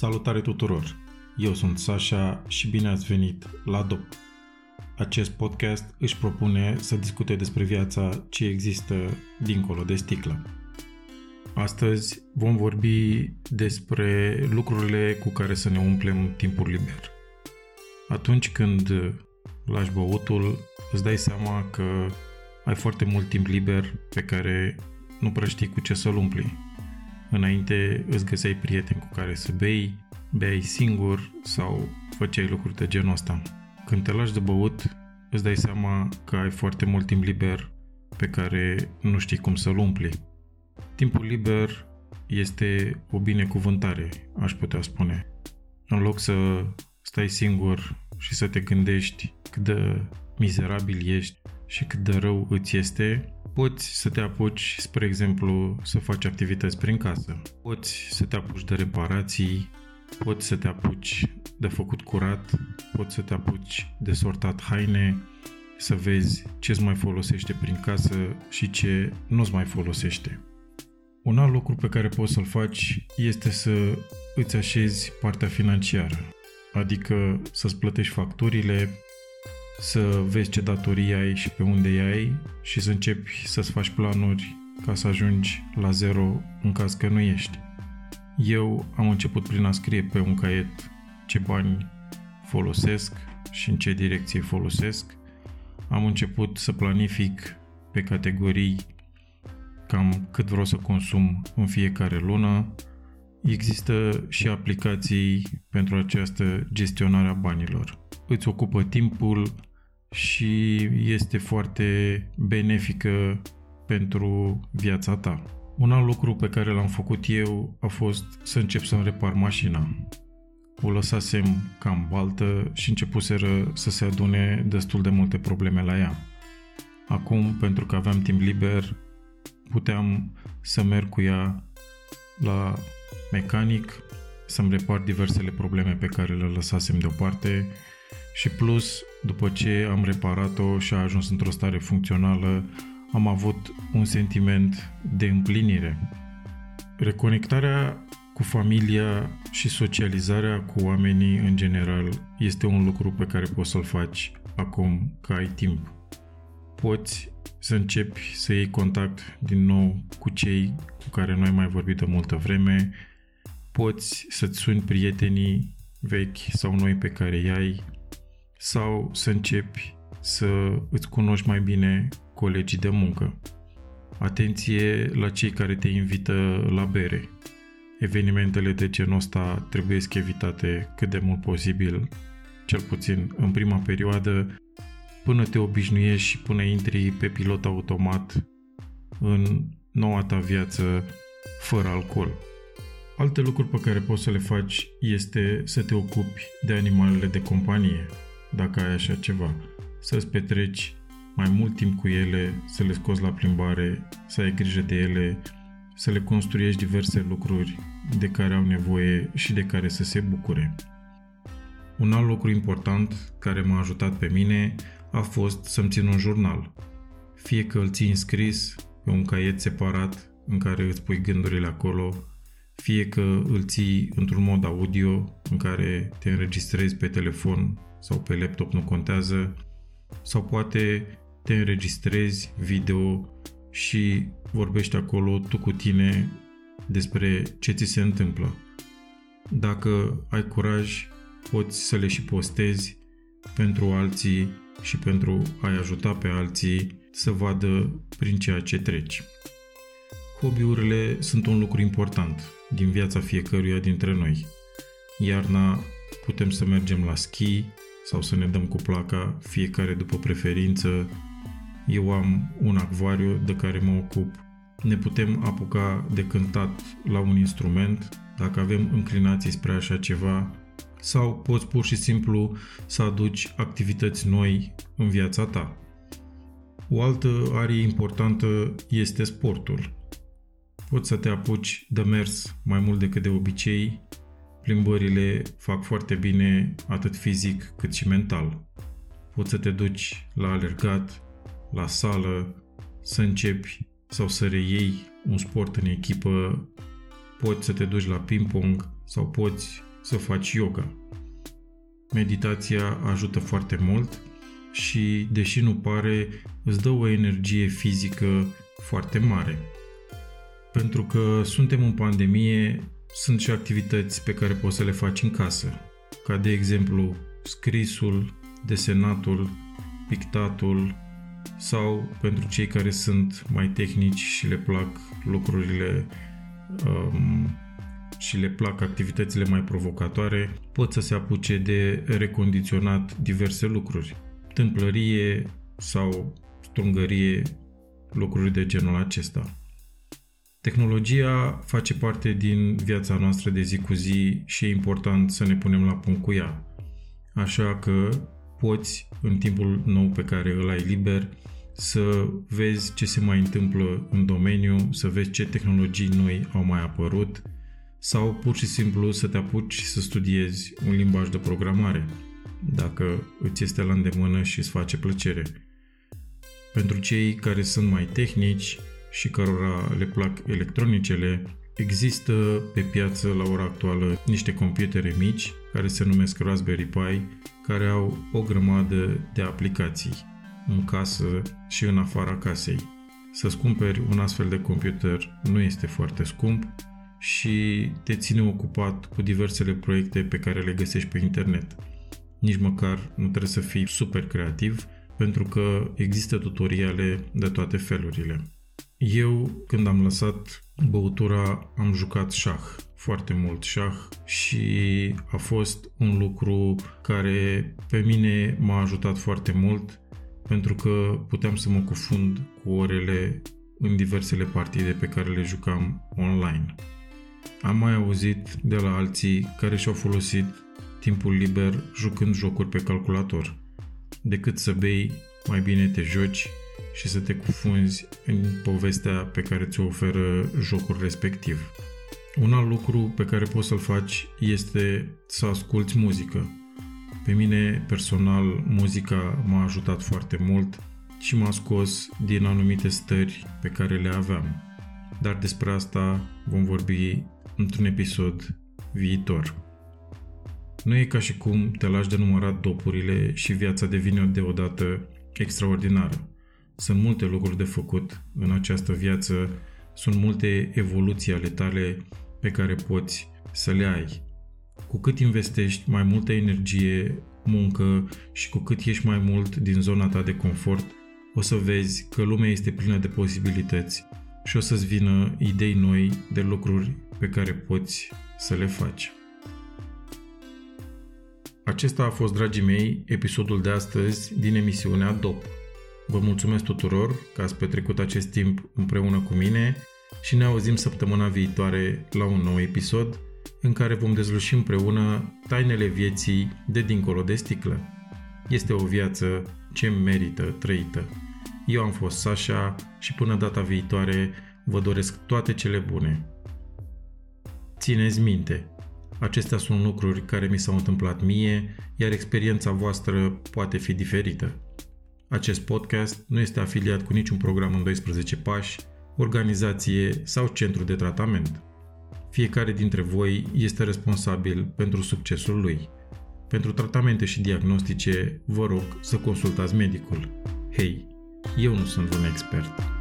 Salutare tuturor! Eu sunt Sasha și bine ați venit la DOP. Acest podcast își propune să discute despre viața ce există dincolo de sticlă. Astăzi vom vorbi despre lucrurile cu care să ne umplem timpul liber. Atunci când lași băutul, îți dai seama că ai foarte mult timp liber pe care nu prea știi cu ce să-l umpli. Înainte îți găseai prieteni cu care să bei, beai singur sau făceai lucruri de genul ăsta. Când te lași de băut, îți dai seama că ai foarte mult timp liber pe care nu știi cum să-l umpli. Timpul liber este o binecuvântare, aș putea spune. În loc să stai singur și să te gândești cât de mizerabil ești și cât de rău îți este, poți să te apuci, spre exemplu, să faci activități prin casă. Poți să te apuci de reparații, poți să te apuci de făcut curat, poți să te apuci de sortat haine, să vezi ce îți mai folosește prin casă și ce nu-ți mai folosește. Un alt lucru pe care poți să-l faci este să îți așezi partea financiară, adică să-ți plătești facturile, să vezi ce datorii ai și pe unde ai și să începi să-ți faci planuri ca să ajungi la zero în caz că nu ești. Eu am început prin a scrie pe un caiet ce bani folosesc și în ce direcție folosesc. Am început să planific pe categorii cam cât vreau să consum în fiecare lună. Există și aplicații pentru această gestionare a banilor. Îți ocupă timpul și este foarte benefică pentru viața ta. Un alt lucru pe care l-am făcut eu a fost să încep să-mi repar mașina. O lăsasem cam baltă și începuseră să se adune destul de multe probleme la ea. Acum, pentru că aveam timp liber, puteam să merg cu ea la mecanic, să-mi repar diversele probleme pe care le lăsasem deoparte și plus, după ce am reparat-o și a ajuns într-o stare funcțională, am avut un sentiment de împlinire. Reconectarea cu familia și socializarea cu oamenii în general este un lucru pe care poți să-l faci acum că ai timp. Poți să începi să iei contact din nou cu cei cu care nu ai mai vorbit de multă vreme, poți să-ți suni prietenii vechi sau noi pe care îi ai, sau să începi să îți cunoști mai bine colegii de muncă. Atenție la cei care te invită la bere. Evenimentele de genul ăsta trebuie evitate cât de mult posibil, cel puțin în prima perioadă, până te obișnuiești și până intri pe pilot automat în noua ta viață fără alcool. Alte lucruri pe care poți să le faci este să te ocupi de animalele de companie, dacă ai așa ceva, să-ți petreci mai mult timp cu ele, să le scoți la plimbare, să ai grijă de ele, să le construiești diverse lucruri de care au nevoie și de care să se bucure. Un alt lucru important care m-a ajutat pe mine a fost să-mi țin un jurnal. Fie că îl ții scris pe un caiet separat în care îți pui gândurile acolo, fie că îl ții într-un mod audio în care te înregistrezi pe telefon sau pe laptop, nu contează, sau poate te înregistrezi video și vorbești acolo tu cu tine despre ce ți se întâmplă. Dacă ai curaj, poți să le și postezi pentru alții și pentru a-i ajuta pe alții să vadă prin ceea ce treci. Hobby-urile sunt un lucru important din viața fiecăruia dintre noi. Iarna putem să mergem la schi sau să ne dăm cu placa, fiecare după preferință. Eu am un acvariu de care mă ocup. Ne putem apuca de cântat la un instrument, dacă avem înclinații spre așa ceva, sau poți pur și simplu să aduci activități noi în viața ta. O altă arie importantă este sportul. Poți să te apuci de mers mai mult decât de obicei. Plimbările fac foarte bine atât fizic cât și mental. Poți să te duci la alergat, la sală, să începi sau să reiei un sport în echipă, poți să te duci la ping-pong sau poți să faci yoga. Meditația ajută foarte mult și, deși nu pare, îți dă o energie fizică foarte mare. Pentru că suntem în pandemie, sunt și activități pe care poți să le faci în casă, ca de exemplu scrisul, desenatul, pictatul sau pentru cei care sunt mai tehnici și le plac lucrurile um, și le plac activitățile mai provocatoare, pot să se apuce de recondiționat diverse lucruri. Tâmplărie sau strungărie, lucruri de genul acesta. Tehnologia face parte din viața noastră de zi cu zi și e important să ne punem la punct cu ea. Așa că poți, în timpul nou pe care îl ai liber, să vezi ce se mai întâmplă în domeniu, să vezi ce tehnologii noi au mai apărut sau pur și simplu să te apuci și să studiezi un limbaj de programare, dacă îți este la îndemână și îți face plăcere. Pentru cei care sunt mai tehnici și cărora le plac electronicele, există pe piață la ora actuală niște computere mici care se numesc Raspberry Pi, care au o grămadă de aplicații în casă și în afara casei. Să-ți cumperi un astfel de computer nu este foarte scump și te ține ocupat cu diversele proiecte pe care le găsești pe internet. Nici măcar nu trebuie să fii super creativ, pentru că există tutoriale de toate felurile. Eu, când am lăsat băutura, am jucat șah, foarte mult șah și a fost un lucru care pe mine m-a ajutat foarte mult pentru că puteam să mă cufund cu orele în diversele partide pe care le jucam online. Am mai auzit de la alții care și-au folosit timpul liber jucând jocuri pe calculator. Decât să bei, mai bine te joci și să te cufunzi în povestea pe care ți-o oferă jocul respectiv. Un alt lucru pe care poți să-l faci este să asculți muzică. Pe mine, personal, muzica m-a ajutat foarte mult și m-a scos din anumite stări pe care le aveam. Dar despre asta vom vorbi într-un episod viitor. Nu e ca și cum te lași de numărat dopurile și viața devine deodată extraordinară. Sunt multe lucruri de făcut în această viață, sunt multe evoluții ale tale pe care poți să le ai. Cu cât investești mai multă energie, muncă și cu cât ieși mai mult din zona ta de confort, o să vezi că lumea este plină de posibilități și o să-ți vină idei noi de lucruri pe care poți să le faci. Acesta a fost, dragii mei, episodul de astăzi din emisiunea DOP. Vă mulțumesc tuturor că ați petrecut acest timp împreună cu mine și ne auzim săptămâna viitoare la un nou episod în care vom dezluși împreună tainele vieții de dincolo de sticlă. Este o viață ce merită trăită. Eu am fost Sasha și până data viitoare vă doresc toate cele bune. Țineți minte, acestea sunt lucruri care mi s-au întâmplat mie, iar experiența voastră poate fi diferită. Acest podcast nu este afiliat cu niciun program în 12 pași, organizație sau centru de tratament. Fiecare dintre voi este responsabil pentru succesul lui. Pentru tratamente și diagnostice, vă rog să consultați medicul. Hei, eu nu sunt un expert.